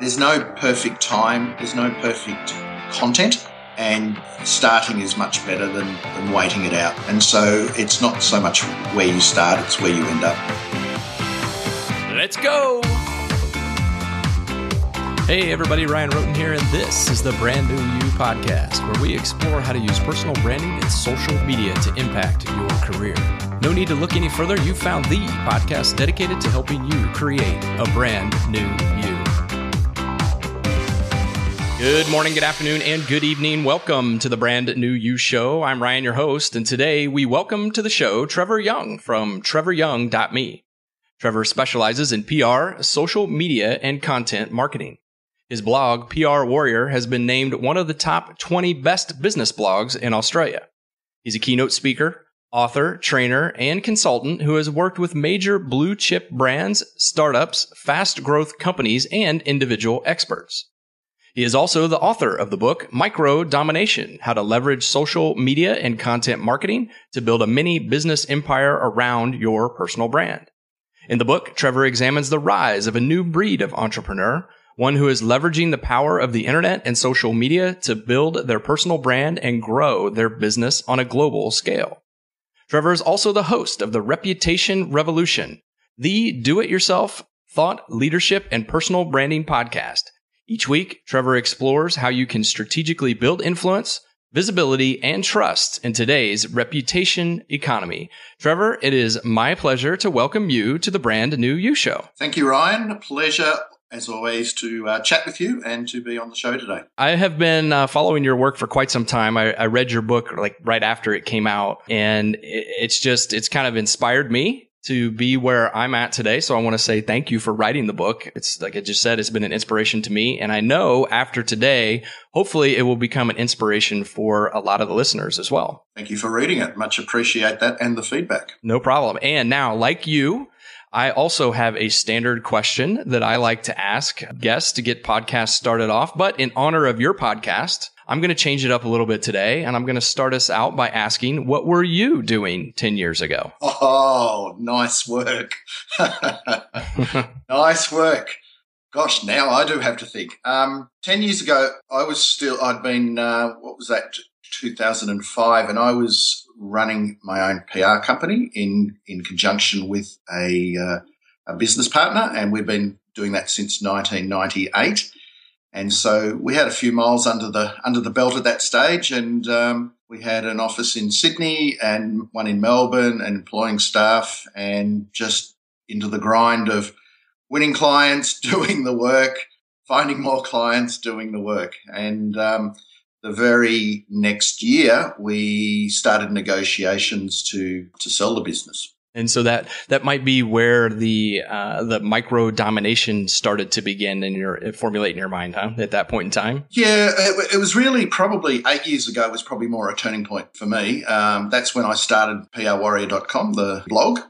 there's no perfect time, there's no perfect content, and starting is much better than, than waiting it out. And so it's not so much where you start, it's where you end up. Let's go! Hey everybody, Ryan Rhoten here, and this is the Brand New You podcast, where we explore how to use personal branding and social media to impact your career. No need to look any further, you found the podcast dedicated to helping you create a brand new you. Good morning, good afternoon, and good evening. Welcome to the Brand New You Show. I'm Ryan, your host, and today we welcome to the show Trevor Young from trevoryoung.me. Trevor specializes in PR, social media, and content marketing. His blog, PR Warrior, has been named one of the top 20 best business blogs in Australia. He's a keynote speaker, author, trainer, and consultant who has worked with major blue chip brands, startups, fast growth companies, and individual experts. He is also the author of the book Micro Domination How to Leverage Social Media and Content Marketing to Build a Mini Business Empire Around Your Personal Brand. In the book, Trevor examines the rise of a new breed of entrepreneur one who is leveraging the power of the internet and social media to build their personal brand and grow their business on a global scale. Trevor is also the host of the Reputation Revolution, the do it yourself thought, leadership, and personal branding podcast. Each week, Trevor explores how you can strategically build influence, visibility, and trust in today's reputation economy. Trevor, it is my pleasure to welcome you to the brand new You Show. Thank you, Ryan. A pleasure as always, to uh, chat with you and to be on the show today. I have been uh, following your work for quite some time. I, I, read your book like right after it came out, and it's just it's kind of inspired me to be where I'm at today. So I want to say thank you for writing the book. It's like I just said, it's been an inspiration to me, and I know after today, hopefully, it will become an inspiration for a lot of the listeners as well. Thank you for reading it. Much appreciate that and the feedback. No problem. And now, like you, I also have a standard question that I like to ask guests to get podcasts started off. But in honor of your podcast, I'm going to change it up a little bit today and I'm going to start us out by asking, what were you doing 10 years ago? Oh, nice work. nice work. Gosh, now I do have to think. Um, 10 years ago, I was still, I'd been, uh, what was that, 2005, and I was running my own PR company in in conjunction with a, uh, a business partner, and we've been doing that since 1998. And so we had a few miles under the under the belt at that stage, and um, we had an office in Sydney and one in Melbourne, and employing staff, and just into the grind of winning clients, doing the work, finding more clients, doing the work, and um, the very next year, we started negotiations to to sell the business. And so that that might be where the uh, the micro domination started to begin in your formulate in your mind, huh? At that point in time. Yeah, it, it was really probably eight years ago. Was probably more a turning point for me. Um, that's when I started prwarrior.com, the blog,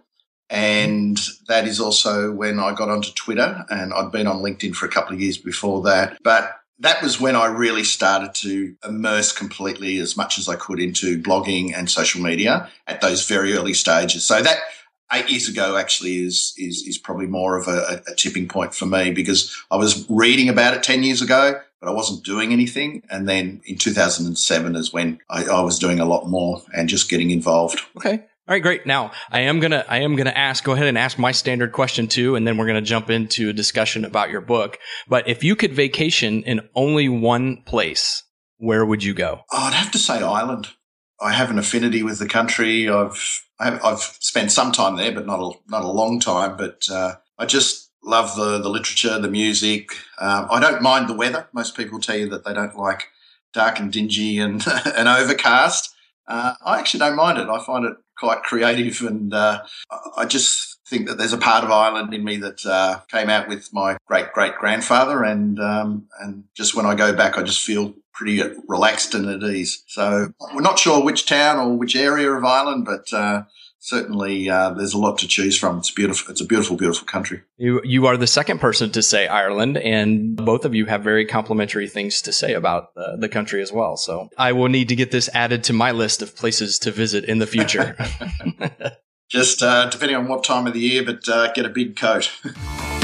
and that is also when I got onto Twitter, and I'd been on LinkedIn for a couple of years before that, but that was when I really started to immerse completely as much as I could into blogging and social media at those very early stages. So that eight years ago actually is is is probably more of a, a tipping point for me because I was reading about it ten years ago, but I wasn't doing anything. And then in 2007 is when I, I was doing a lot more and just getting involved. Okay. All right, great. Now I am gonna I am gonna ask. Go ahead and ask my standard question too, and then we're gonna jump into a discussion about your book. But if you could vacation in only one place, where would you go? Oh, I'd have to say Ireland. I have an affinity with the country. I've I've spent some time there, but not a not a long time. But uh, I just love the the literature, the music. Um, I don't mind the weather. Most people tell you that they don't like dark and dingy and and overcast. Uh, I actually don't mind it. I find it quite creative, and uh, I just think that there's a part of Ireland in me that uh, came out with my great great grandfather, and um, and just when I go back, I just feel pretty relaxed and at ease. So we're not sure which town or which area of Ireland, but uh, certainly uh, there's a lot to choose from. It's beautiful. It's a beautiful, beautiful country. You you are the second person to say Ireland, and both of you have very complimentary things to say about uh, the country as well. So I will need to get this added to my list of places to visit in the future. Just uh, depending on what time of the year, but uh, get a big coat.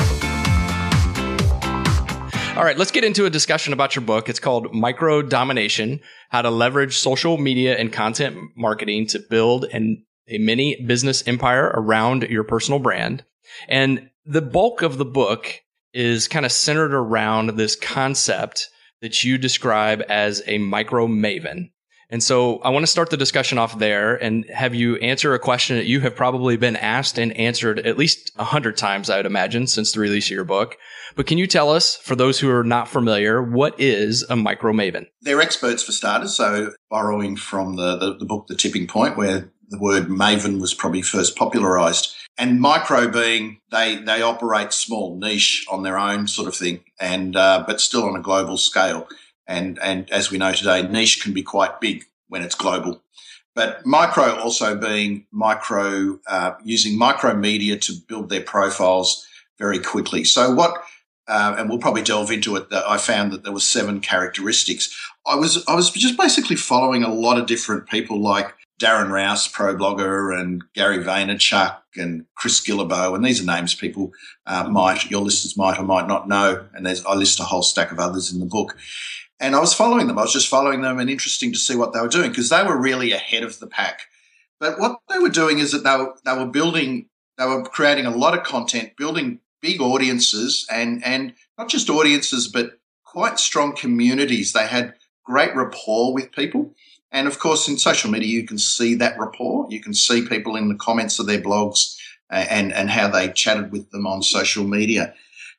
All right, let's get into a discussion about your book. It's called Micro Domination How to Leverage Social Media and Content Marketing to Build an, a Mini Business Empire Around Your Personal Brand. And the bulk of the book is kind of centered around this concept that you describe as a micro maven. And so I want to start the discussion off there and have you answer a question that you have probably been asked and answered at least a hundred times, I would imagine, since the release of your book. But can you tell us, for those who are not familiar, what is a micro maven? They're experts for starters. So borrowing from the, the, the book, The Tipping Point, where the word maven was probably first popularized. And micro being they they operate small, niche on their own sort of thing, and uh, but still on a global scale. And and as we know today, niche can be quite big when it's global. But micro also being micro uh, using micro media to build their profiles very quickly. So what uh, and we'll probably delve into it. That I found that there were seven characteristics. I was I was just basically following a lot of different people like Darren Rowse, pro blogger, and Gary Vaynerchuk and Chris Guillebeau, and these are names people uh, might your listeners might or might not know. And there's I list a whole stack of others in the book. And I was following them. I was just following them, and interesting to see what they were doing because they were really ahead of the pack. But what they were doing is that they were, they were building, they were creating a lot of content, building big audiences, and and not just audiences, but quite strong communities. They had great rapport with people. And of course, in social media, you can see that rapport. You can see people in the comments of their blogs uh, and, and how they chatted with them on social media.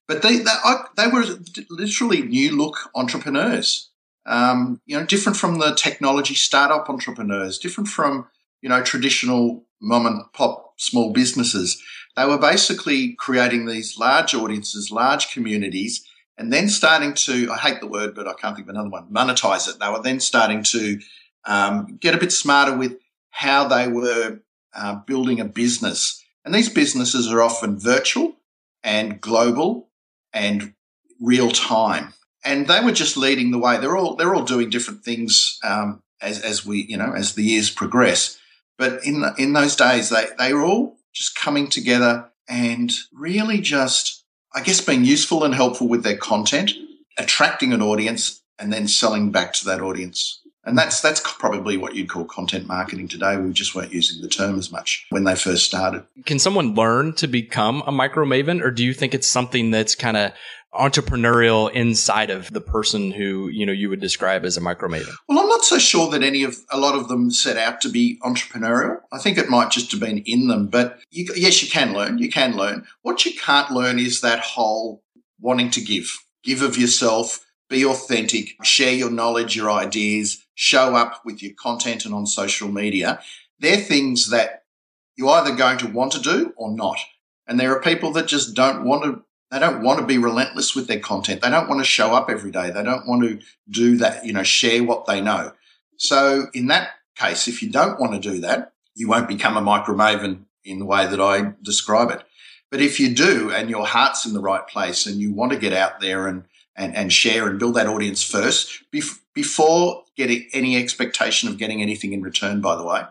But they, they, they were literally new look entrepreneurs. Um, you know, different from the technology startup entrepreneurs, different from, you know, traditional mom and pop small businesses. They were basically creating these large audiences, large communities, and then starting to, I hate the word, but I can't think of another one, monetize it. They were then starting to um, get a bit smarter with how they were uh, building a business. And these businesses are often virtual and global and real time. And they were just leading the way. They're all they're all doing different things um, as as we you know as the years progress. But in the, in those days, they they were all just coming together and really just I guess being useful and helpful with their content, attracting an audience, and then selling back to that audience. And that's that's probably what you'd call content marketing today. We just weren't using the term as much when they first started. Can someone learn to become a micro maven, or do you think it's something that's kind of entrepreneurial inside of the person who you know you would describe as a micro maven? Well, I'm not so sure that any of a lot of them set out to be entrepreneurial. I think it might just have been in them. But you, yes, you can learn. You can learn. What you can't learn is that whole wanting to give, give of yourself be authentic, share your knowledge, your ideas, show up with your content and on social media. They're things that you're either going to want to do or not. And there are people that just don't want to, they don't want to be relentless with their content. They don't want to show up every day. They don't want to do that, you know, share what they know. So in that case, if you don't want to do that, you won't become a micro maven in the way that I describe it. But if you do and your heart's in the right place and you want to get out there and and, and share and build that audience first bef- before any expectation of getting anything in return, by the way.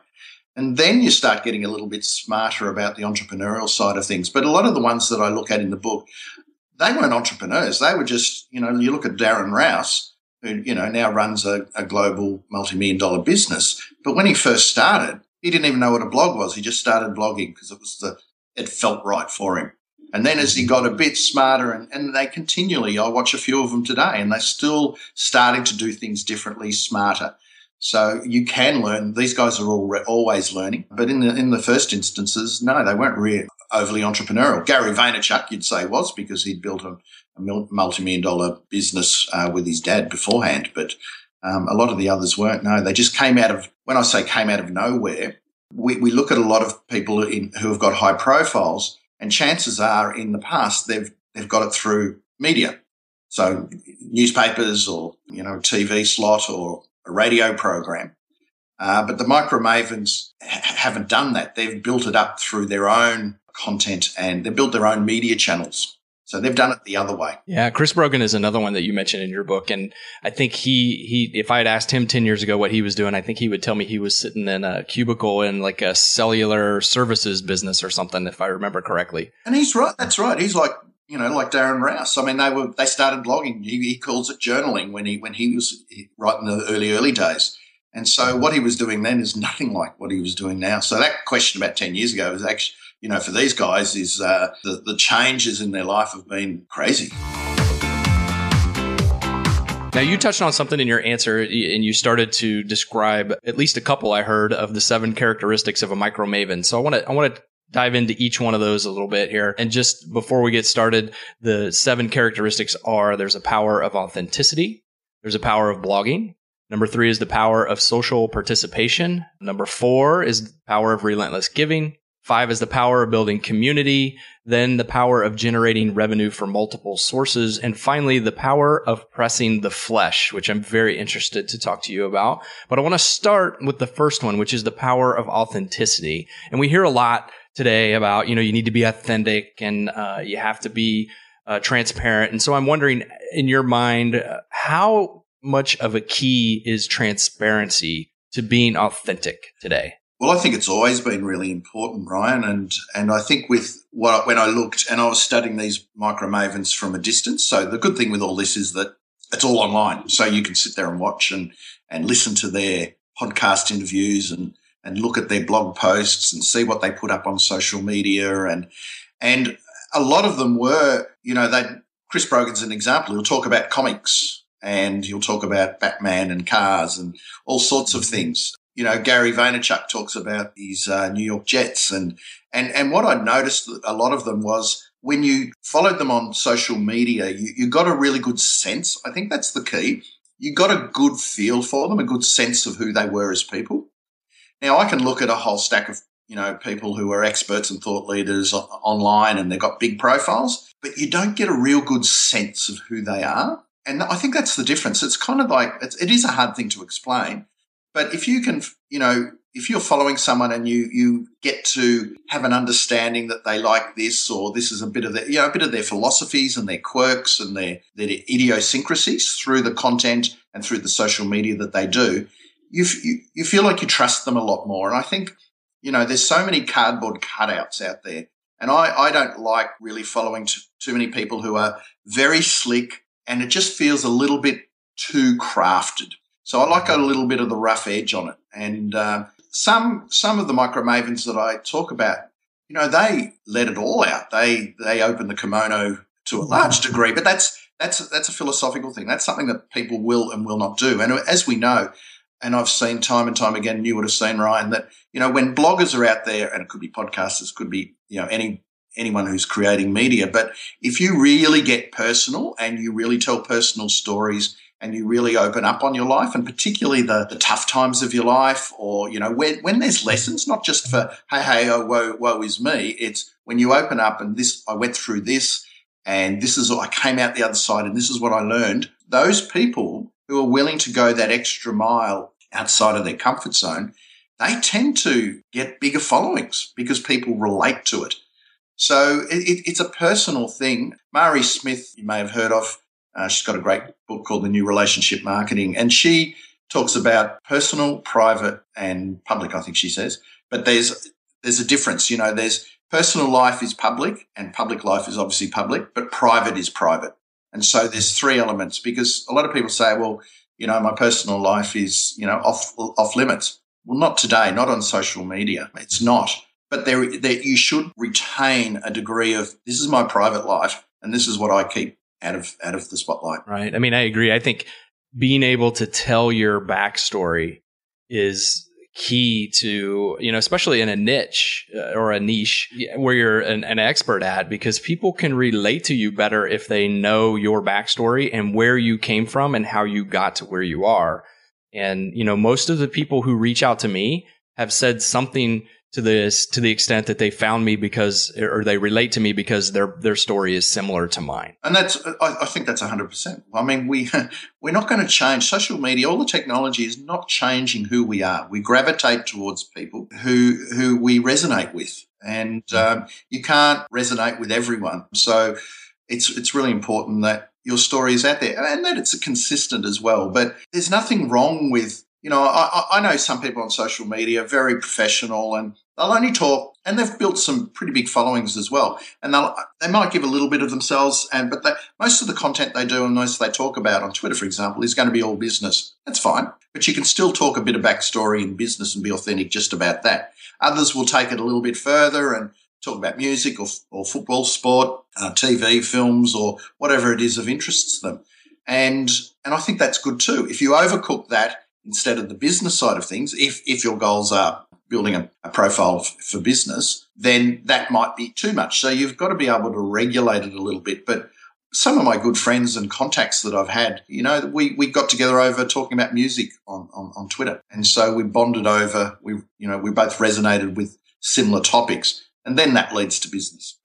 And then you start getting a little bit smarter about the entrepreneurial side of things. But a lot of the ones that I look at in the book, they weren't entrepreneurs. They were just, you know, you look at Darren Rowse, who, you know, now runs a, a global multi-million dollar business. But when he first started, he didn't even know what a blog was. He just started blogging because it was the, it felt right for him. And then as he got a bit smarter, and, and they continually, I watch a few of them today, and they're still starting to do things differently, smarter. So you can learn. These guys are all always learning. But in the in the first instances, no, they weren't really overly entrepreneurial. Gary Vaynerchuk, you'd say, was because he'd built a, a multi-million dollar business uh, with his dad beforehand. But um, a lot of the others weren't. No, they just came out of. When I say came out of nowhere, we, we look at a lot of people in, who have got high profiles and chances are in the past they've they've got it through media. So newspapers or, you know, TV slot or a radio program. Uh, but the micro mavens ha- haven't done that. They've built it up through their own content and they've built their own media channels. So they've done it the other way. Yeah, Chris Brogan is another one that you mentioned in your book, and I think he he if I had asked him ten years ago what he was doing, I think he would tell me he was sitting in a cubicle in like a cellular services business or something, if I remember correctly. And he's right. That's right. He's like you know, like Darren Rowse. I mean, they were they started blogging. He, he calls it journaling when he when he was right in the early early days. And so what he was doing then is nothing like what he was doing now. So that question about ten years ago is actually, you know, for these guys is uh, the the changes in their life have been crazy. Now you touched on something in your answer and you started to describe at least a couple I heard of the seven characteristics of a micro maven. So I want to I want to dive into each one of those a little bit here. And just before we get started, the seven characteristics are there's a power of authenticity, there's a power of blogging. Number three is the power of social participation. Number four is power of relentless giving. Five is the power of building community, then the power of generating revenue from multiple sources, and finally the power of pressing the flesh, which I'm very interested to talk to you about. But I want to start with the first one, which is the power of authenticity. And we hear a lot today about, you know, you need to be authentic and uh, you have to be uh, transparent. And so I'm wondering, in your mind, uh, how much of a key is transparency to being authentic today? Well, I think it's always been really important, Ryan, and and I think with what when I looked and I was studying these micro mavens from a distance. So the good thing with all this is that it's all online, so you can sit there and watch and and listen to their podcast interviews and and look at their blog posts and see what they put up on social media and and a lot of them were, you know, that Chris Brogan's an example. He'll talk about comics and he'll talk about Batman and cars and all sorts of mm-hmm. things. You know, Gary Vaynerchuk talks about these uh, New York Jets and and and what I noticed a lot of them was when you followed them on social media, you, you got a really good sense. I think that's the key. You got a good feel for them, a good sense of who they were as people. Now I can look at a whole stack of you know people who are experts and thought leaders online, and they've got big profiles, but you don't get a real good sense of who they are. And I think that's the difference. It's kind of like it is a hard thing to explain, but if you can, you know, if you're following someone and you you get to have an understanding that they like this or this is a bit of their you know a bit of their philosophies and their quirks and their their idiosyncrasies through the content and through the social media that they do, you, you, you feel like you trust them a lot more. And I think, you know, there's so many cardboard cutouts out there. And I, I don't like really following t- too many people who are very slick and it just feels a little bit too crafted. So I like a little bit of the rough edge on it. And uh, some some of the micro mavens that I talk about, you know, they let it all out. They they open the kimono to a large degree, but that's that's that's a philosophical thing. That's something that people will and will not do. And as we know, and I've seen time and time again, you would have seen Ryan that you know when bloggers are out there, and it could be podcasters, could be you know any anyone who's creating media, but if you really get personal and you really tell personal stories and you really open up on your life and particularly the, the tough times of your life or you know when, when there's lessons not just for hey hey oh woe, woe is me it's when you open up and this i went through this and this is i came out the other side and this is what i learned those people who are willing to go that extra mile outside of their comfort zone, they tend to get bigger followings because people relate to it. So it, it's a personal thing. Mari Smith, you may have heard of. Uh, she's got a great book called The New Relationship Marketing, and she talks about personal, private, and public. I think she says, but there's there's a difference. You know, there's personal life is public, and public life is obviously public, but private is private. And so there's three elements because a lot of people say, well, you know, my personal life is, you know, off, off limits. Well, not today, not on social media. It's not. But there, there, you should retain a degree of this is my private life and this is what I keep out of, out of the spotlight. Right. I mean, I agree. I think being able to tell your backstory is key to you know especially in a niche uh, or a niche where you're an, an, expert at because people can relate to you better if they know your backstory and where you came from and how you got to where you are and you know most of the people who reach out to me have said something to this to the extent that they found me because or they relate to me because their their story is similar to mine. And that's i, I think that's 100% i mean we we're not going to change. Social media all the technology is not changing who we are. We gravitate towards people who who we resonate with. And um, you can't resonate with everyone. So it's it's really important that your story is out there and that it's consistent as well. But there's nothing wrong with you know, I, I know some people on social media very professional and they'll only talk and they've built some pretty big followings as well. And they they might give a little bit of themselves, and but they, most of the content they do and most they talk about on Twitter, for example, is going to be all business. That's fine, but you can still talk a bit of backstory in business and be authentic just about that. Others will take it a little bit further and talk about music or, or football, sport, uh, TV, films, or whatever it is of interest to them. And and I think that's good too. If you overcook that instead of the business side of things, if if your goals are building a, a profile f- for business, then that might be too much. So you've got to be able to regulate it a little bit. But some of my good friends and contacts that I've had, you know, we, we got together over talking about music on, on, on Twitter. And so we bonded over, we, you know, we both resonated with similar topics. And then that leads to business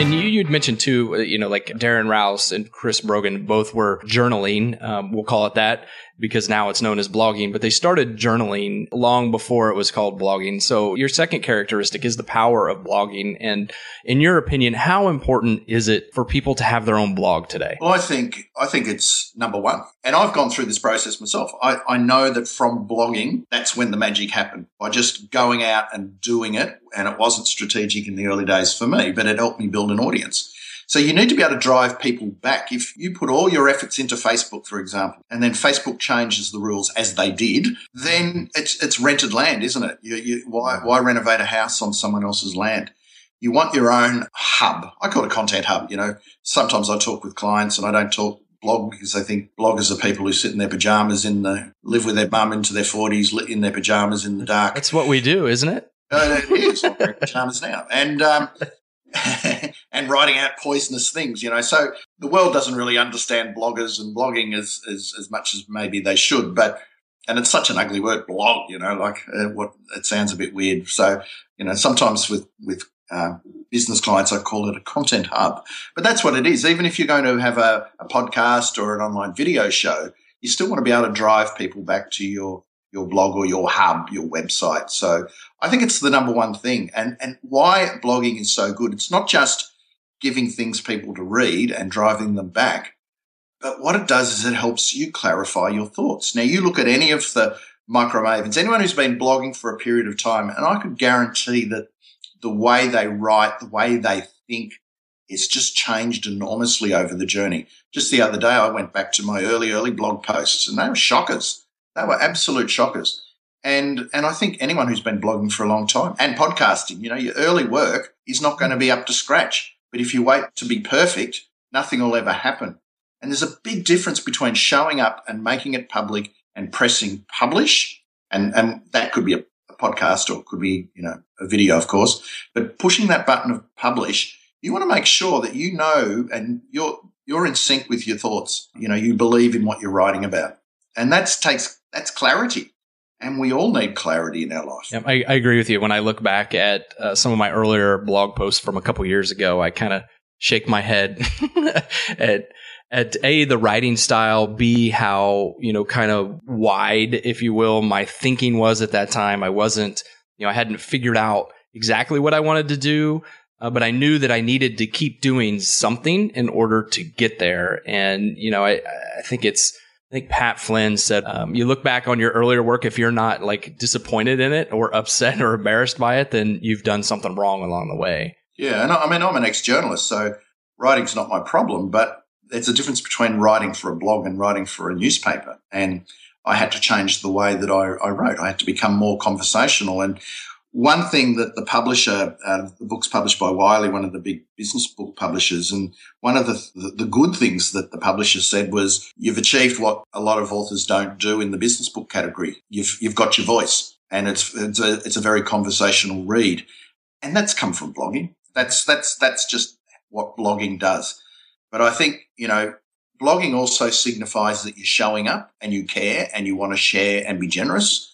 and you, you'd mentioned too, uh, you know, like Darren Rowse and Chris Brogan both were journaling. Um, we'll call it that because now it's known as blogging, but they started journaling long before it was called blogging. So your second characteristic is the power of blogging. And in your opinion, how important is it for people to have their own blog today? Well, I think, I think it's number one. And I've gone through this process myself. I, I know that from blogging, that's when the magic happened by just going out and doing it. And it wasn't strategic in the early days for me, but it helped me build an audience. So you need to be able to drive people back. If you put all your efforts into Facebook, for example, and then Facebook changes the rules as they did, then it's it's rented land, isn't it? You, you, why why renovate a house on someone else's land? You want your own hub. I call it a content hub. You know, sometimes I talk with clients and I don't talk blog because I think bloggers are people who sit in their pajamas in the live with their mum into their forties in their pajamas in the dark. That's what we do, isn't it? Uh, it is. Pajamas now, and um, and writing out poisonous things, you know. So the world doesn't really understand bloggers and blogging as, as, as much as maybe they should. But, and it's such an ugly word, blog, you know, like uh, what it sounds a bit weird. So, you know, sometimes with, with, uh, business clients, I call it a content hub, but that's what it is. Even if you're going to have a, a podcast or an online video show, you still want to be able to drive people back to your your blog or your hub, your website. So I think it's the number one thing. And, and why blogging is so good. It's not just giving things people to read and driving them back. But what it does is it helps you clarify your thoughts. Now you look at any of the micro mavens, anyone who's been blogging for a period of time, and I could guarantee that the way they write, the way they think, it's just changed enormously over the journey. Just the other day, I went back to my early, early blog posts and they were shockers. They were absolute shockers. And, and I think anyone who's been blogging for a long time and podcasting, you know, your early work is not going to be up to scratch. But if you wait to be perfect, nothing will ever happen. And there's a big difference between showing up and making it public and pressing publish. And, and that could be a, a podcast or could be, you know, a video, of course, but pushing that button of publish, you want to make sure that you know and you're, you're in sync with your thoughts. You know, you believe in what you're writing about. And that takes that's clarity. And we all need clarity in our life. Yep, I, I agree with you. When I look back at uh, some of my earlier blog posts from a couple years ago, I kind of shake my head at at a the writing style, b how you know kind of wide, if you will, my thinking was at that time. I wasn't, you know, I hadn't figured out exactly what I wanted to do, uh, but I knew that I needed to keep doing something in order to get there. And you know, I I think it's I think Pat Flynn said, um, you look back on your earlier work, if you're not like disappointed in it or upset or embarrassed by it, then you've done something wrong along the way. Yeah. And I, mean, I'm an ex journalist, so writing's not my problem, but there's a difference between writing for a blog and writing for a newspaper. And I had to change the way that I, I wrote. I had to become more conversational. And one thing that the publisher, uh, the book's published by Wiley, one of the big business book publishers, and one of the, the, the good things that the publisher said was, "You've achieved what a lot of authors don't do in the business book category. You've you've got your voice, and it's it's a it's a very conversational read, and that's come from blogging. That's that's that's just what blogging does. But I think you know." Blogging also signifies that you're showing up and you care and you want to share and be generous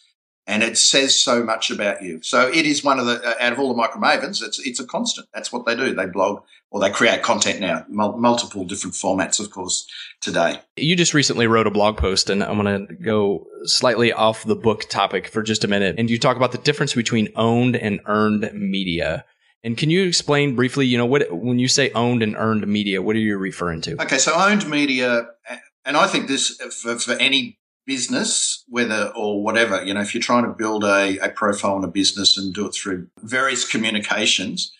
and it says so much about you. So it is one of the uh, out of all the micro mavens, it's it's a constant. That's what they do. They blog or they create content now, mul- multiple different formats, of course, today. You just recently wrote a blog post, and I'm going to go slightly off the book topic for just a minute. And you talk about the difference between owned and earned media. And can you explain briefly, you know, what when you say owned and earned media, what are you referring to? Okay, so owned media, and I think this for, for any business, whether or whatever, you know, if you're trying to build a, a profile in a business and do it through various communications,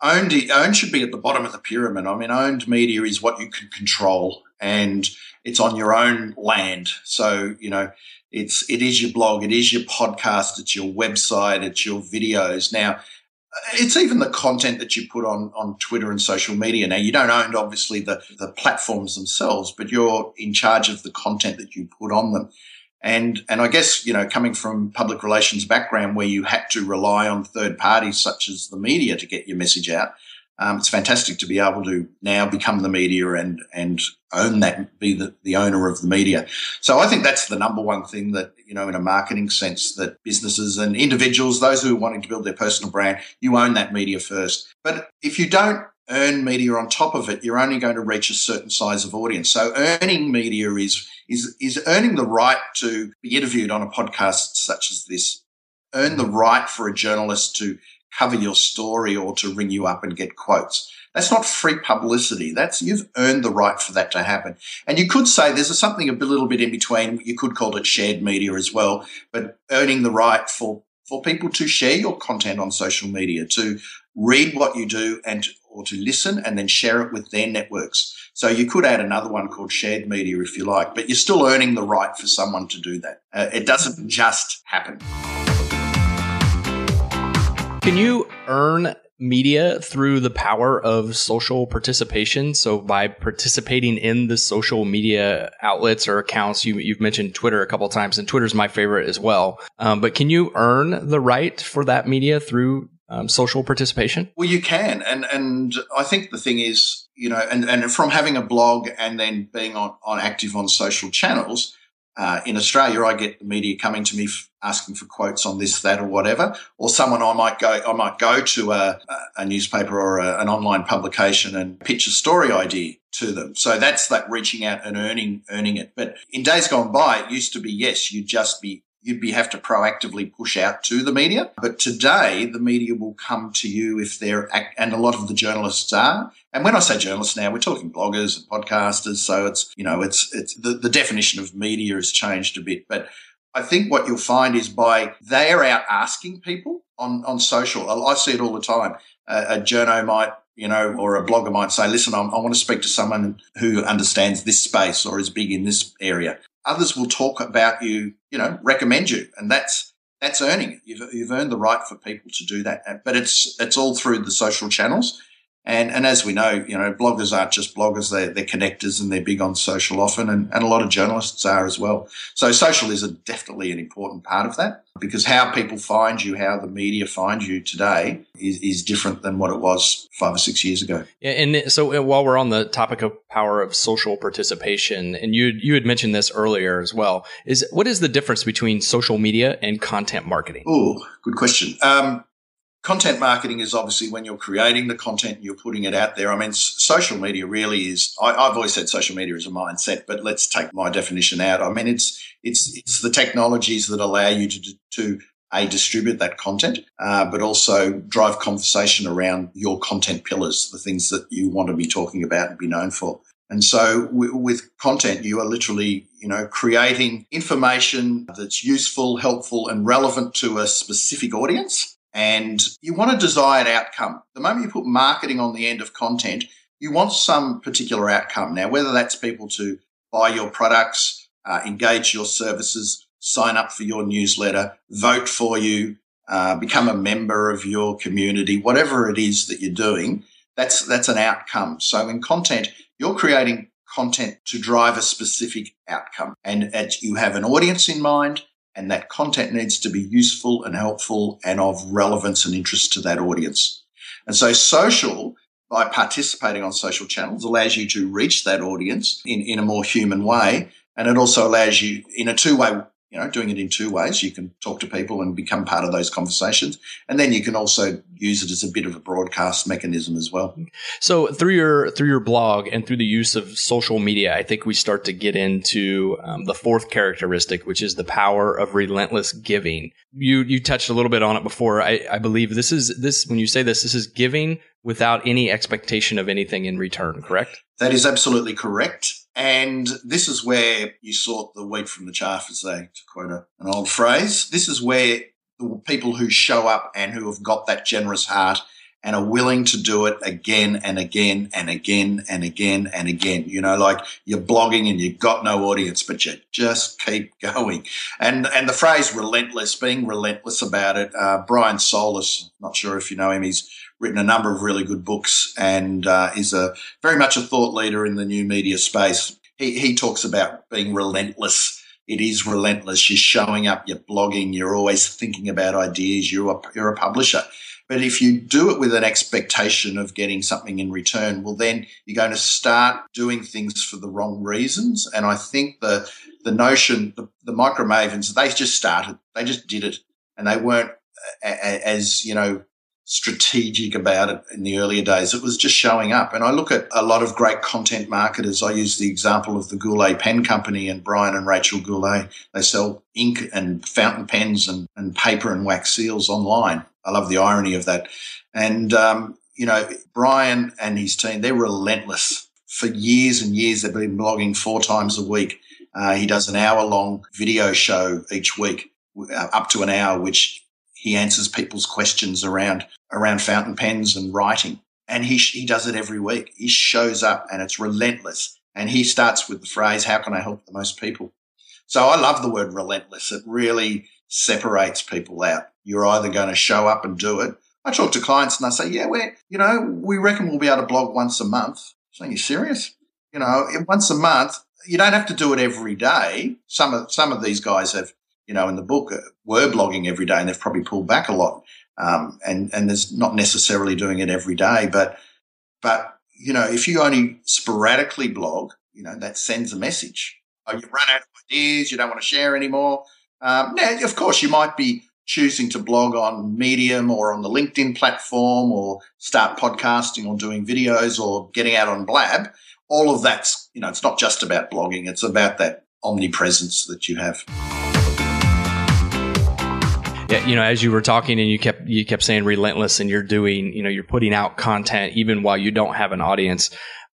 owned, owned should be at the bottom of the pyramid. I mean, owned media is what you can control and it's on your own land. So, you know, it's, it is your blog, it is your podcast, it's your website, it's your videos. Now, it's even the content that you put on, on Twitter and social media. Now, you don't own obviously the, the platforms themselves, but you're in charge of the content that you put on them. And, and I guess, you know, coming from public relations background where you had to rely on third parties such as the media to get your message out, um, it's fantastic to be able to now become the media and and own that, be the, the owner of the media. So I think that's the number one thing that you know, in a marketing sense, that businesses and individuals, those who are wanting to build their personal brand, you own that media first. But if you don't earn media on top of it, you're only going to reach a certain size of audience. So earning media is is is earning the right to be interviewed on a podcast such as this. Earn the right for a journalist to cover your story or to ring you up and get quotes. That's not free publicity. That's you've earned the right for that to happen. And you could say there's a, something a little bit in between. You could call it shared media as well, but earning the right for for people to share your content on social media, to read what you do and or to listen and then share it with their networks. So you could add another one called shared media if you like, but you're still earning the right for someone to do that. Uh, it doesn't just happen. Can you earn media through the power of social participation? So by participating in the social media outlets or accounts, you, have mentioned Twitter a couple times, and Twitter's my favorite as well. Um, but can you earn the right for that media through um, social participation? Well, you can, and and I think the thing is, you know, and and from having a blog and then being on on active on social channels uh, in Australia, I get the media coming to me f- asking for quotes on this, that, or whatever, or someone I might go, I might go to a, a newspaper or a, an online publication and pitch a story idea to them. So that's that reaching out and earning, earning it. But in days gone by, it used to be yes, you'd just be you'd be have to proactively push out to the media. But today, the media will come to you if they're, and a lot of the journalists are. And when I say journalists now, we're talking bloggers and podcasters. So it's, you know, it's, it's the, the definition of media has changed a bit. But I think what you'll find is by they're out asking people on, on social. I see it all the time. A, a journo might you know, or a blogger might say, listen, I'm, i want to speak to someone who understands this space or is big in this area others will talk about you, you know, recommend you, and that's that's earning. You've, you've earned the right for people to do that, but it's it's all through the social channels. And, and as we know, you know, bloggers aren't just bloggers, they're, they're connectors and they're big on social often, and, and a lot of journalists are as well. So social is a, definitely an important part of that because how people find you, how the media find you today is, is different than what it was five or six years ago. Yeah, and so uh, while we're on the topic of power of social participation, and you you had mentioned this earlier as well, is what is the difference between social media and content marketing? Oh, good question. Um, content marketing is obviously when you're creating the content and you're putting it out there. I mean, social media really is. I, have always said social media is a mindset, but let's take my definition out. I mean, it's it's it's the technologies that allow you to to a distribute that content, uh, but also drive conversation around your content pillars, the things that you want to be talking about and be known for. And so with content, you are literally, you know, creating information that's useful, helpful, and relevant to a specific audience and you want a desired outcome. The moment you put marketing on the end of content, you want some particular outcome. Now, whether that's people to buy your products, uh, engage your services, sign up for your newsletter, vote for you, uh, become a member of your community, whatever it is that you're doing, that's that's an outcome. So in content, you're creating content to drive a specific outcome, and you have an audience in mind and that content needs to be useful and helpful and of relevance and interest to that audience. And so social, by participating on social channels, allows you to reach that audience in, in a more human way. And it also allows you in a two way you know, doing it in two ways. You can talk to people and become part of those conversations. And then you can also use it as a bit of a broadcast mechanism as well. So through your, through your blog and through the use of social media, I think we start to get into um, the fourth characteristic, which is the power of relentless giving. You, you touched a little bit on it before. I, I believe this is this, when you say this, this is giving without any expectation of anything in return, correct? That is absolutely correct. And this is where you sort the wheat from the chaff, as they, to quote a, an old phrase. This is where the people who show up and who have got that generous heart and are willing to do it again and again and again and again and again. You know, like you're blogging and you've got no audience, but you just keep going. And and the phrase relentless, being relentless about it. Uh, Brian Solis, not sure if you know him, he's written a number of really good books and uh, is a very much a thought leader in the new media space. He he talks about being relentless. It is relentless. You're showing up, you're blogging, you're always thinking about ideas. You're a, you're a publisher but if you do it with an expectation of getting something in return, well, then you're going to start doing things for the wrong reasons. And I think the the notion, the, the micro mavens, they just started, they just did it, and they weren't as you know strategic about it in the earlier days. It was just showing up. And I look at a lot of great content marketers. I use the example of the Goulet Pen Company and Brian and Rachel Goulet. They sell ink and fountain pens and, and paper and wax seals online. I love the irony of that. And, um, you know, Brian and his team, they're relentless. For years and years, they've been blogging four times a week. Uh, he does an hour long video show each week, uh, up to an hour, which he answers people's questions around, around fountain pens and writing. And he, he does it every week. He shows up and it's relentless. And he starts with the phrase, how can I help the most people? So I love the word relentless. It really separates people out. You're either going to show up and do it. I talk to clients and I say, yeah, we're you know, we reckon we'll be able to blog once a month. Saying, you serious? You know, once a month, you don't have to do it every day. Some of, some of these guys have, you know, in the book uh, were blogging every day and they've probably pulled back a lot. Um, and, and there's not necessarily doing it every day, but, but, you know, if you only sporadically blog, you know, that sends a message. Oh, you run out of ideas. You don't want to share anymore. Um, now, of course, you might be choosing to blog on Medium or on the LinkedIn platform or start podcasting or doing videos or getting out on Blab. All of that's, you know, it's not just about blogging. It's about that omnipresence that you have. Yeah, you know, as you were talking and you kept you kept saying relentless and you're doing, you know, you're putting out content even while you don't have an audience.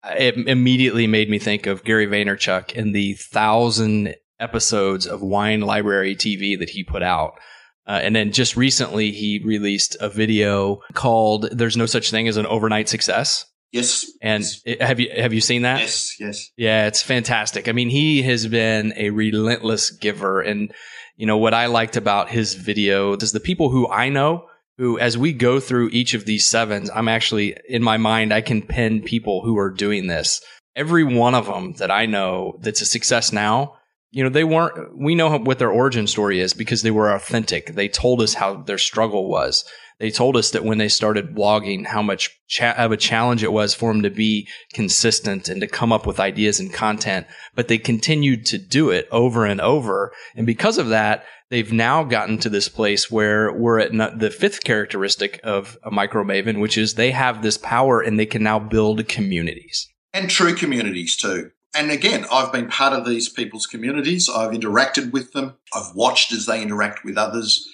It immediately made me think of Gary Vaynerchuk and the thousand episodes of Wine Library TV that he put out. Uh, and then just recently, he released a video called "There's No Such Thing as an Overnight Success." Yes. And have you have you seen that? Yes. Yes. Yeah, it's fantastic. I mean, he has been a relentless giver, and you know what I liked about his video is the people who I know who, as we go through each of these sevens, I'm actually in my mind I can pin people who are doing this. Every one of them that I know that's a success now you know, they weren't, we know what their origin story is because they were authentic. They told us how their struggle was. They told us that when they started blogging, how much cha- of a challenge it was for them to be consistent and to come up with ideas and content, but they continued to do it over and over. And because of that, they've now gotten to this place where we're at the fifth characteristic of a micro maven, which is they have this power and they can now build communities. And true communities too and again, I've been part of these people's communities. I've interacted with them. I've watched as they interact with others.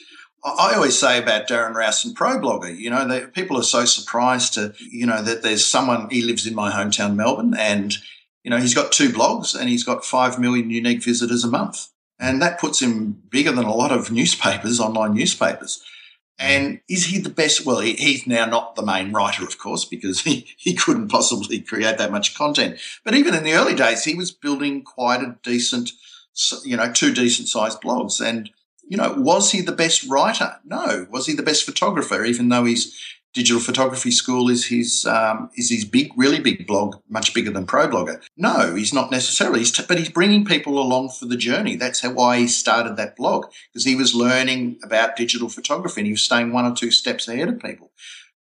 I always say about Darren Rowse and ProBlogger, you know, people are so surprised to, you know, that there's someone, he lives in my hometown, Melbourne, and, you know, he's got two blogs and he's got 5 million unique visitors a month. And that puts him bigger than a lot of newspapers, online newspapers. And is he the best? Well, he, he's now not the main writer, of course, because he, he couldn't possibly create that much content. But even in the early days, he was building quite a decent, you know, two decent sized blogs. And, you know, was he the best writer? No. Was he the best photographer, even though his digital photography school is his um, is his big, really big blog, much bigger than ProBlogger. No, he's not necessarily. He's t- but he's bringing people along for the journey. That's how, why he started that blog because he was learning about digital photography and he was staying one or two steps ahead of people.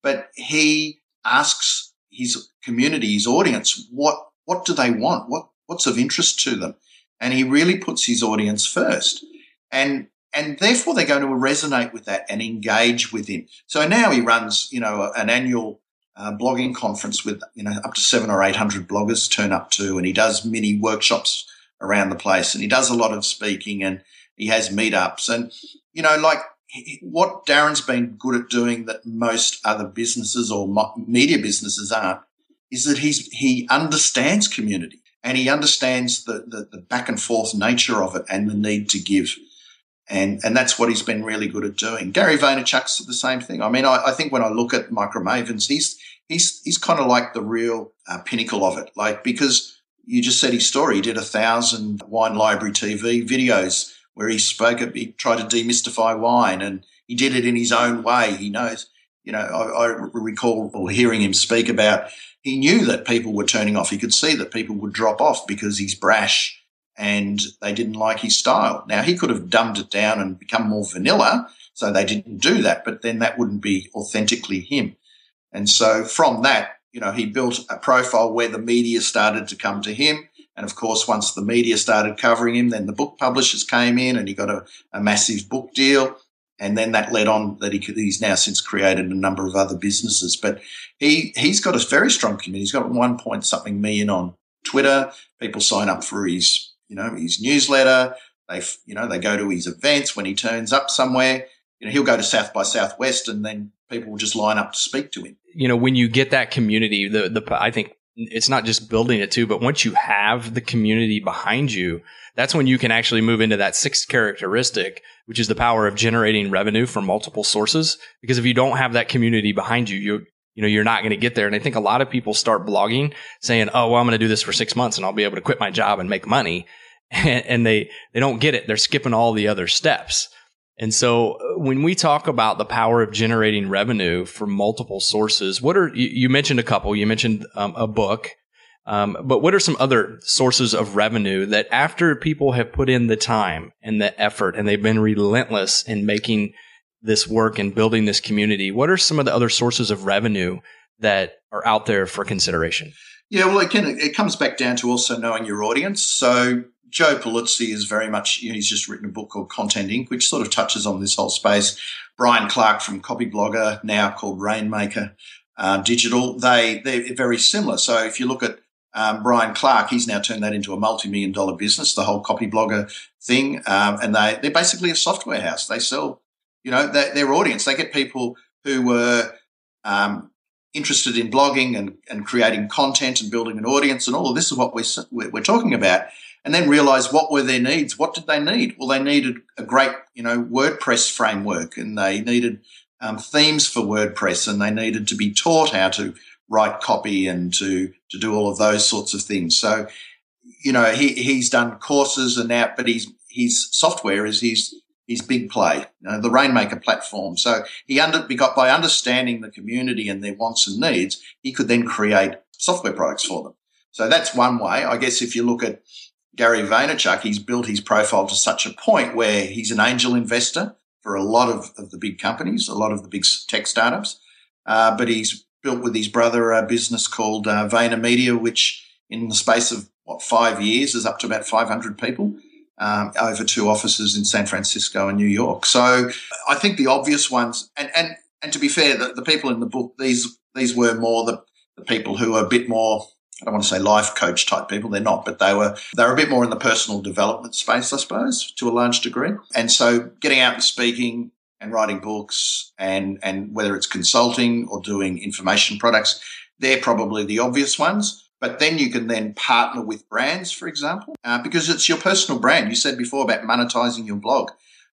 But he asks his community, his audience, what what do they want? What what's of interest to them? And he really puts his audience first. And and therefore they're going to resonate with that and engage with him. So now he runs, you know, an annual uh, blogging conference with, you know, up to seven or 800 bloggers turn up to, and he does mini workshops around the place and he does a lot of speaking and he has meetups and, you know, like what Darren's been good at doing that most other businesses or media businesses aren't is that he's, he understands community and he understands the, the, the back and forth nature of it and the need to give. And, and that's what he's been really good at doing. Gary Vaynerchuk's the same thing. I mean, I, I think when I look at Micro Mavens, he's, he's, he's kind of like the real uh, pinnacle of it. Like, because you just said his story. He did a thousand wine library TV videos where he spoke, he tried to demystify wine and he did it in his own way. He knows, you know, I, I recall or hearing him speak about he knew that people were turning off. He could see that people would drop off because he's brash and they didn't like his style. Now, he could have dumbed it down and become more vanilla, so they didn't do that, but then that wouldn't be authentically him. And so from that, you know, he built a profile where the media started to come to him. And of course, once the media started covering him, then the book publishers came in and he got a, a massive book deal. And then that led on that he could, he's now since created a number of other businesses. But he, he's got a very strong community. He's got one point something million on Twitter. People sign up for his, you know, his newsletter. They, you know, they go to his events when he turns up somewhere. You know, he'll go to South by Southwest and then people will just line up to speak to him. You know, when you get that community, the, the, I think it's not just building it too, but once you have the community behind you, that's when you can actually move into that sixth characteristic, which is the power of generating revenue from multiple sources. Because if you don't have that community behind you, you you know, you're not going to get there. And I think a lot of people start blogging saying, Oh, well, I'm going to do this for six months and I'll be able to quit my job and make money. And, and they, they don't get it. They're skipping all the other steps. And so uh, when we talk about the power of generating revenue from multiple sources, what are, you, you mentioned a couple, you mentioned um, a book, um, but what are some other sources of revenue that after people have put in the time and the effort and they've been relentless in making this work and building this community, what are some of the other sources of revenue that are out there for consideration? Yeah, well, again, it comes back down to also knowing your audience. So Joe Pulizzi is very much, you know, he's just written a book called Content Inc., which sort of touches on this whole space. Brian Clark from Copyblogger, now called Rainmaker uh, Digital, they, they're very similar. So if you look at um, Brian Clark, he's now turned that into a multi-million dollar business, the whole Copyblogger thing. Um, and they, they're basically a software house. They sell, you know, their, their audience. They get people who were um, interested in blogging and, and creating content and building an audience and all of this is what we're, we're talking about and then realize what were their needs. What did they need? Well, they needed a great, you know, WordPress framework and they needed um, themes for WordPress and they needed to be taught how to write copy and to, to do all of those sorts of things. So, you know, he, he's done courses and that, but he's, his software is his, his big play, you know, the Rainmaker platform. So he under, got by understanding the community and their wants and needs, he could then create software products for them. So that's one way. I guess if you look at Gary Vaynerchuk, he's built his profile to such a point where he's an angel investor for a lot of, of the big companies, a lot of the big tech startups. Uh, but he's built with his brother a business called uh, VaynerMedia, which in the space of what five years is up to about 500 people. Um, over two offices in San Francisco and New York. So I think the obvious ones, and and and to be fair, the, the people in the book these these were more the, the people who are a bit more I don't want to say life coach type people. They're not, but they were, they were a bit more in the personal development space, I suppose, to a large degree. And so getting out and speaking and writing books and, and whether it's consulting or doing information products, they're probably the obvious ones. But then you can then partner with brands, for example, uh, because it's your personal brand. You said before about monetizing your blog.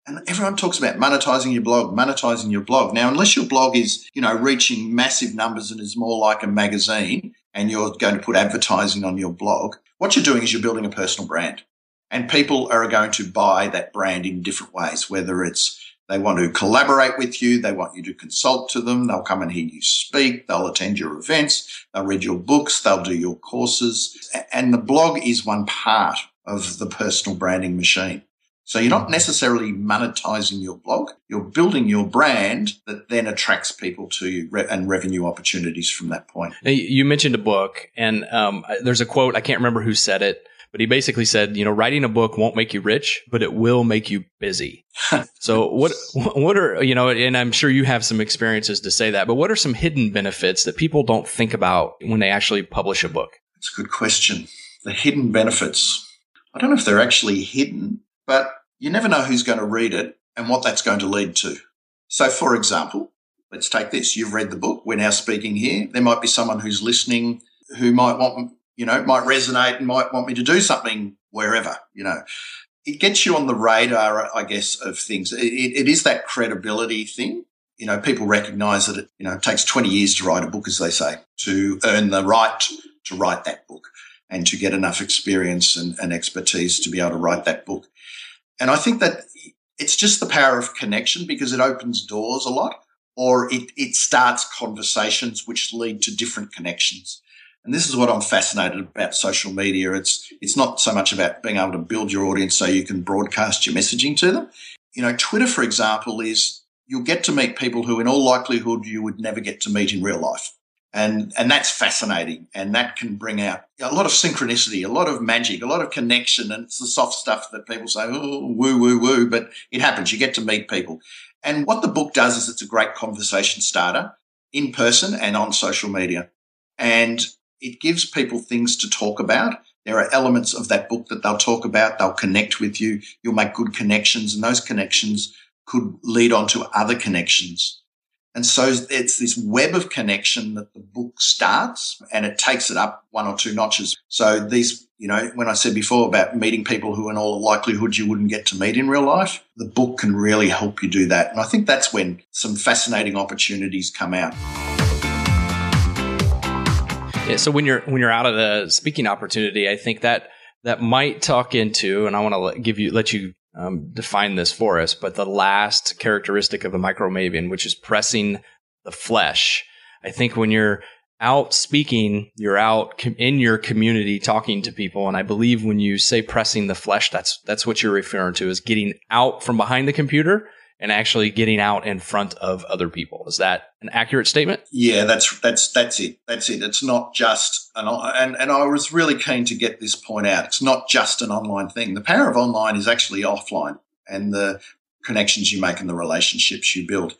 And everyone talks about monetizing your blog, monetizing your blog. Now, unless your blog is, you know, reaching massive numbers and is more like a magazine, and you're going to put advertising on your blog, what you're doing is you're building a personal brand. And people are going to buy that brand in different ways, whether it's they want to collaborate with you, they want you to consult to them, they'll come and hear you speak, they'll attend your events, they'll read your books, they'll do your courses. And the blog is one part of the personal branding machine. So you're not necessarily monetizing your blog. You're building your brand that then attracts people to you and revenue opportunities from that point. You mentioned a book, and um, there's a quote. I can't remember who said it, but he basically said, you know, writing a book won't make you rich, but it will make you busy. so what what are you know, and I'm sure you have some experiences to say that, but what are some hidden benefits that people don't think about when they actually publish a book? It's a good question. The hidden benefits. I don't know if they're actually hidden, but you never know who's going to read it and what that's going to lead to. So, for example, let's take this. You've read the book. We're now speaking here. There might be someone who's listening who might want, you know, might resonate and might want me to do something wherever, you know. It gets you on the radar, I guess, of things. it, it is that credibility thing. You know, people recognize that it, you know, it takes 20 years to write a book, as they say, to earn the right to write that book and to get enough experience and, and expertise to be able to write that book. And I think that it's just the power of connection because it opens doors a lot or it, it starts conversations which lead to different connections. And this is what I'm fascinated about social media. It's, it's not so much about being able to build your audience so you can broadcast your messaging to them. You know, Twitter, for example, is you'll get to meet people who in all likelihood you would never get to meet in real life. And, and that's fascinating. And that can bring out a lot of synchronicity, a lot of magic, a lot of connection. And it's the soft stuff that people say, oh, woo, woo, woo. But it happens. You get to meet people. And what the book does is it's a great conversation starter in person and on social media. And it gives people things to talk about. There are elements of that book that they'll talk about. They'll connect with you. You'll make good connections and those connections could lead on to other connections. And so it's this web of connection that the book starts and it takes it up one or two notches. So these, you know, when I said before about meeting people who in all likelihood you wouldn't get to meet in real life, the book can really help you do that. And I think that's when some fascinating opportunities come out. Yeah, so when you're when you're out of the speaking opportunity, I think that that might talk into, and I want to give you let you um, define this for us, but the last characteristic of a micromaven, which is pressing the flesh. I think when you're out speaking, you're out in your community talking to people. And I believe when you say pressing the flesh, that's, that's what you're referring to is getting out from behind the computer and actually getting out in front of other people. Is that an accurate statement? Yeah, that's that's that's it. That's it. It's not just an and and I was really keen to get this point out. It's not just an online thing. The power of online is actually offline and the connections you make and the relationships you build.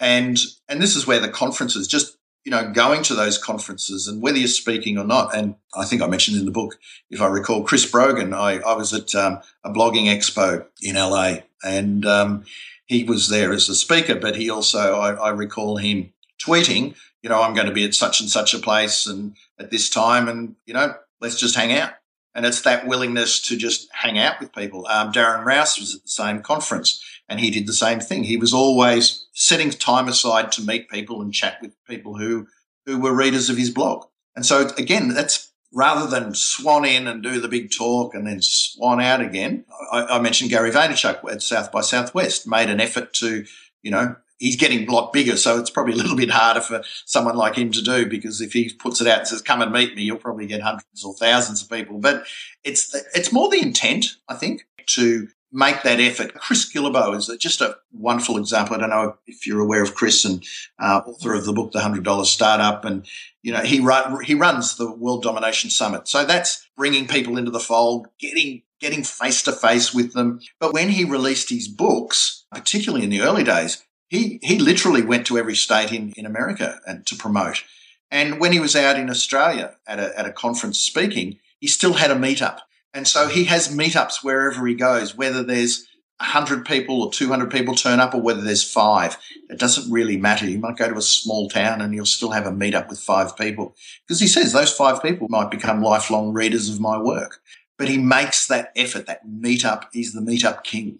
And and this is where the conferences just you know, going to those conferences and whether you're speaking or not. And I think I mentioned in the book, if I recall, Chris Brogan, I, I was at um, a blogging expo in LA and um, he was there as a speaker, but he also, I, I recall him tweeting, you know, I'm going to be at such and such a place and at this time, and, you know, let's just hang out. And it's that willingness to just hang out with people. Um, Darren Rowse was at the same conference and he did the same thing. He was always setting time aside to meet people and chat with people who, who were readers of his blog. And so again, that's rather than swan in and do the big talk and then swan out again, I, I, mentioned Gary Vaynerchuk at South by Southwest made an effort to, you know, he's getting a lot bigger, so it's probably a little bit harder for someone like him to do because if he puts it out and says, "Come and meet me," you'll probably get hundreds or thousands of people. But it's it's more the intent, I think, to make that effort. Chris Guillebeau is just a wonderful example. I don't know if you're aware of Chris and uh, author of the book, The Hundred Dollar Startup, and you know he run, he runs the World Domination Summit. So that's bringing people into the fold, getting getting face to face with them. But when he released his books, particularly in the early days, he he literally went to every state in in America and to promote. And when he was out in Australia at a at a conference speaking, he still had a meetup and so he has meetups wherever he goes, whether there's 100 people or 200 people turn up or whether there's five. It doesn't really matter. You might go to a small town and you'll still have a meetup with five people because he says those five people might become lifelong readers of my work. But he makes that effort, that meetup. He's the meetup king.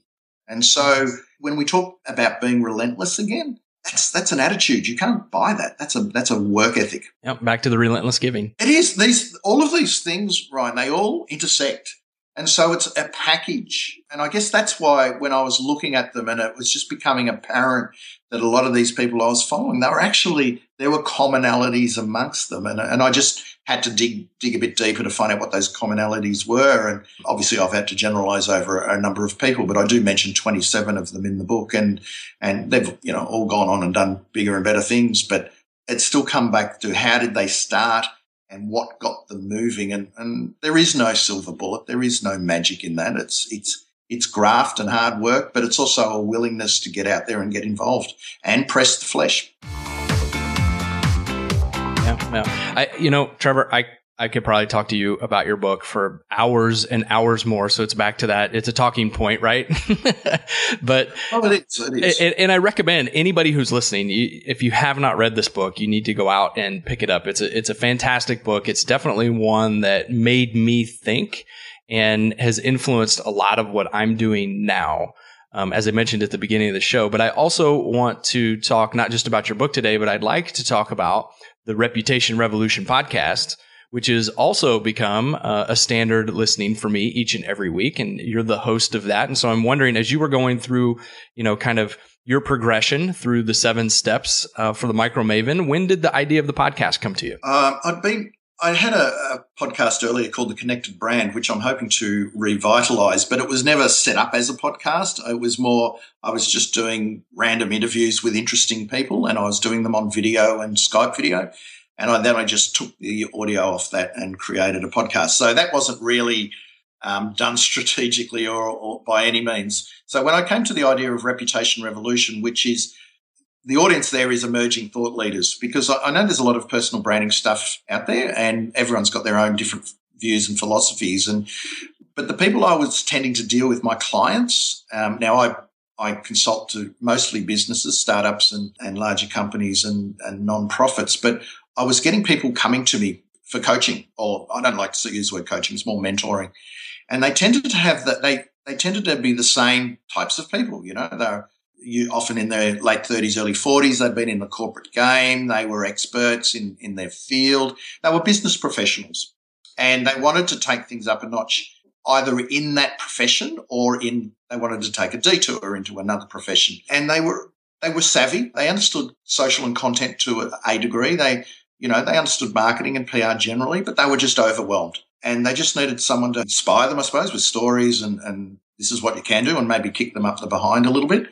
And so when we talk about being relentless again, that's that's an attitude. You can't buy that. That's a that's a work ethic. Yep. Back to the relentless giving. It is these all of these things, Ryan. They all intersect, and so it's a package. And I guess that's why when I was looking at them, and it was just becoming apparent that a lot of these people I was following, they were actually there were commonalities amongst them, and and I just had to dig dig a bit deeper to find out what those commonalities were. And obviously, I've had to generalize over a number of people, but I do mention 27 of them in the book, and and they've you know all gone on and done bigger and better things. But it's still come back to how did they start and what got them moving. And and there is no silver bullet. There is no magic in that. It's it's it's graft and hard work, but it's also a willingness to get out there and get involved and press the flesh yeah, yeah. I, you know, Trevor, I, I could probably talk to you about your book for hours and hours more. So it's back to that. It's a talking point, right? but oh, it is, it is. And, and, I recommend anybody who's listening, if you have not read this book, you need to go out and pick it up. It's a, it's a fantastic book. It's definitely one that made me think and has influenced a lot of what I'm doing now. Um, as I mentioned at the beginning of the show, but I also want to talk not just about your book today, but I'd like to talk about the Reputation Revolution podcast which has also become uh, a standard listening for me each and every week. And you're the host of that. And so I'm wondering, as you were going through, you know, kind of your progression through the seven steps uh, for the Micro Maven, when did the idea of the podcast come to you? Um, I'd been. I had a, a, podcast earlier called The Connected Brand, which I'm hoping to revitalize, but it was never set up as a podcast. It was more, I was just doing random interviews with interesting people and I was doing them on video and Skype video. And I, then I just took the audio off that and created a podcast. So that wasn't really um, done strategically or, or, by any means. So when I came to the idea of reputation revolution, which is the audience there is emerging thought leaders, because I, know there's a lot of personal branding stuff out there, and everyone's got their own different views and philosophies. And but the people I was tending to deal with, my clients, um, now I I consult to mostly businesses, startups, and, and larger companies and, and non-profits. But I was getting people coming to me for coaching, or I don't like to use the word coaching, it's more mentoring. And they tended to have that, they, they tended to be the same types of people, you know, they're you, often in their late 30s, early 40s. They'd been in the corporate game. They were experts in, in their field. They were business professionals and they wanted to take things up a notch either in that profession or in they wanted to take a detour into another profession and they were they were savvy they understood social and content to a, degree they you know, they understood marketing and PR generally, but they were just overwhelmed. And they just needed someone to inspire them, I suppose, with stories and, and this is what you can do and maybe kick them up the behind a little bit.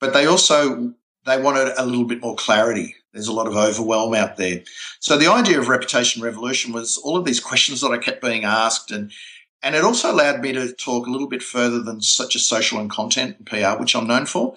But they also they wanted a little bit more clarity. There's a lot of overwhelm out there. So the idea of reputation revolution was all of these questions that I kept being asked and and it also allowed me to talk a little bit further than such a social and content and PR, which I'm known for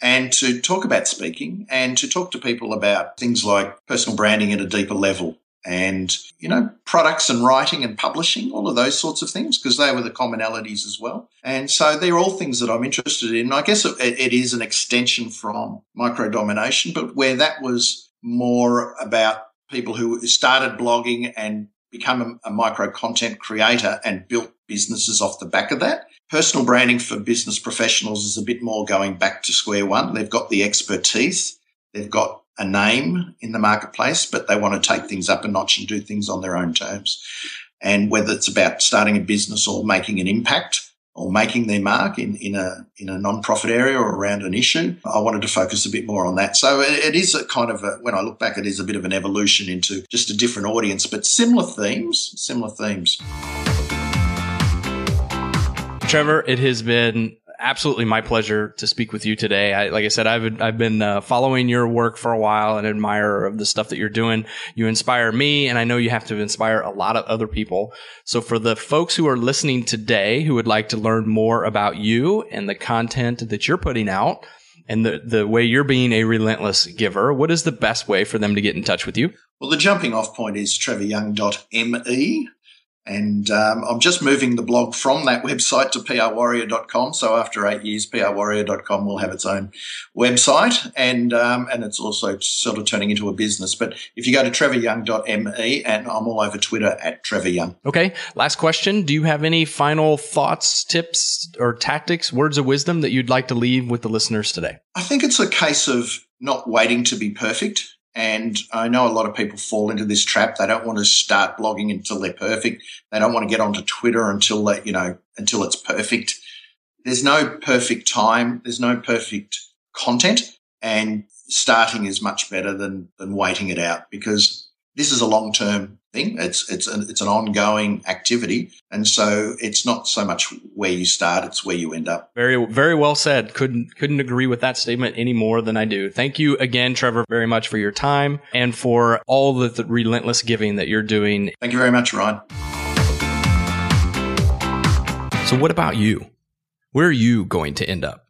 and to talk about speaking and to talk to people about things like personal branding at a deeper level and, you know, products and writing and publishing, all of those sorts of things, because they were the commonalities as well. And so they're all things that I'm interested in. I guess it, it is an extension from micro domination, but where that was more about people who started blogging and become a, a micro content creator and built businesses off the back of that. Personal branding for business professionals is a bit more going back to square one. They've got the expertise, they've got a name in the marketplace, but they want to take things up a notch and do things on their own terms. And whether it's about starting a business or making an impact or making their mark in, in a in a non-profit area or around an issue, I wanted to focus a bit more on that. So it, it is a kind of a, when I look back, it is a bit of an evolution into just a different audience, but similar themes, similar themes. Trevor, it has been absolutely my pleasure to speak with you today. I, like I said, I've I've been uh, following your work for a while and admirer of the stuff that you're doing. You inspire me, and I know you have to inspire a lot of other people. So, for the folks who are listening today who would like to learn more about you and the content that you're putting out, and the, the way you're being a relentless giver, what is the best way for them to get in touch with you? Well, the jumping off point is trevoryoung.me. And um, I'm just moving the blog from that website to prwarrior.com. So after eight years, prwarrior.com will have its own website, and um, and it's also sort of turning into a business. But if you go to trevoryoung.me, and I'm all over Twitter at trevoryoung. Okay. Last question: Do you have any final thoughts, tips, or tactics, words of wisdom that you'd like to leave with the listeners today? I think it's a case of not waiting to be perfect and I know a lot of people fall into this trap. They don't want to start blogging until they're perfect. They don't want to get onto Twitter until they, you know, until it's perfect. There's no perfect time. There's no perfect content and starting is much better than, than waiting it out because this is a long term thing. It's it's an, it's an ongoing activity, and so it's not so much where you start; it's where you end up. Very very well said. Couldn't couldn't agree with that statement any more than I do. Thank you again, Trevor, very much for your time and for all the, the relentless giving that you're doing. Thank you very much, Ryan. So, what about you? Where are you going to end up?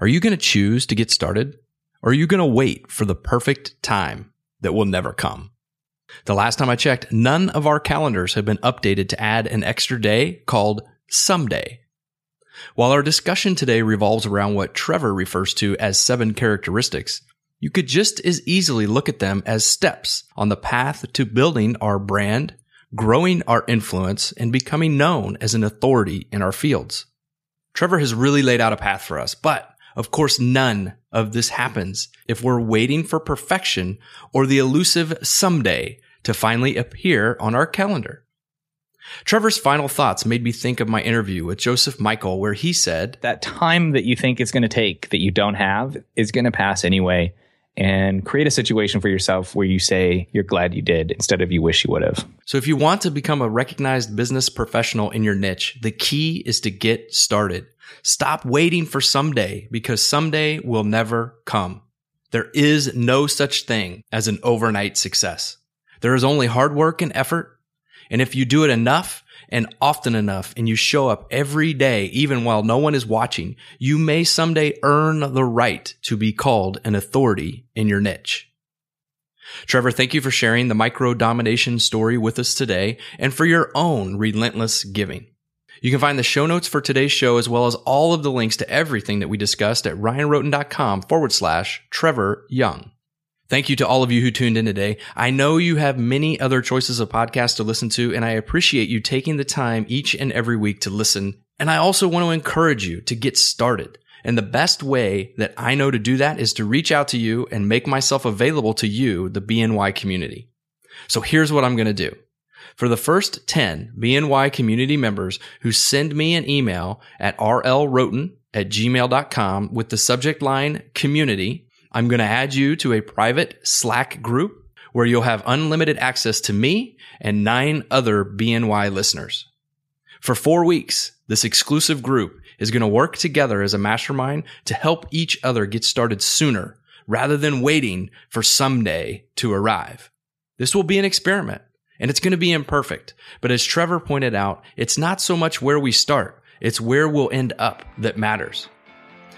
Are you going to choose to get started? Or are you going to wait for the perfect time that will never come? The last time I checked, none of our calendars have been updated to add an extra day called someday. While our discussion today revolves around what Trevor refers to as seven characteristics, you could just as easily look at them as steps on the path to building our brand, growing our influence, and becoming known as an authority in our fields. Trevor has really laid out a path for us, but of course, none of this happens if we're waiting for perfection or the elusive someday to finally appear on our calendar. Trevor's final thoughts made me think of my interview with Joseph Michael, where he said, That time that you think it's going to take that you don't have is going to pass anyway. And create a situation for yourself where you say you're glad you did instead of you wish you would have. So, if you want to become a recognized business professional in your niche, the key is to get started. Stop waiting for someday because someday will never come. There is no such thing as an overnight success. There is only hard work and effort and if you do it enough and often enough and you show up every day, even while no one is watching, you may someday earn the right to be called an authority in your niche. Trevor, thank you for sharing the micro domination story with us today and for your own relentless giving. You can find the show notes for today's show as well as all of the links to everything that we discussed at ryanrhoten.com forward slash Trevor Young. Thank you to all of you who tuned in today. I know you have many other choices of podcasts to listen to, and I appreciate you taking the time each and every week to listen. And I also want to encourage you to get started. And the best way that I know to do that is to reach out to you and make myself available to you, the BNY community. So here's what I'm going to do. For the first 10 BNY community members who send me an email at rlrhoten at gmail.com with the subject line community, I'm going to add you to a private Slack group where you'll have unlimited access to me and nine other BNY listeners. For four weeks, this exclusive group is going to work together as a mastermind to help each other get started sooner rather than waiting for someday to arrive. This will be an experiment and it's going to be imperfect. But as Trevor pointed out, it's not so much where we start. It's where we'll end up that matters.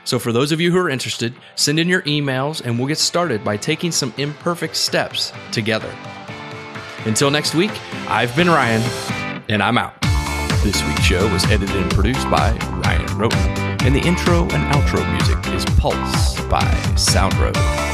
So, for those of you who are interested, send in your emails and we'll get started by taking some imperfect steps together. Until next week, I've been Ryan, and I'm out. This week's show was edited and produced by Ryan Rhoten, and the intro and outro music is Pulse by Soundroad.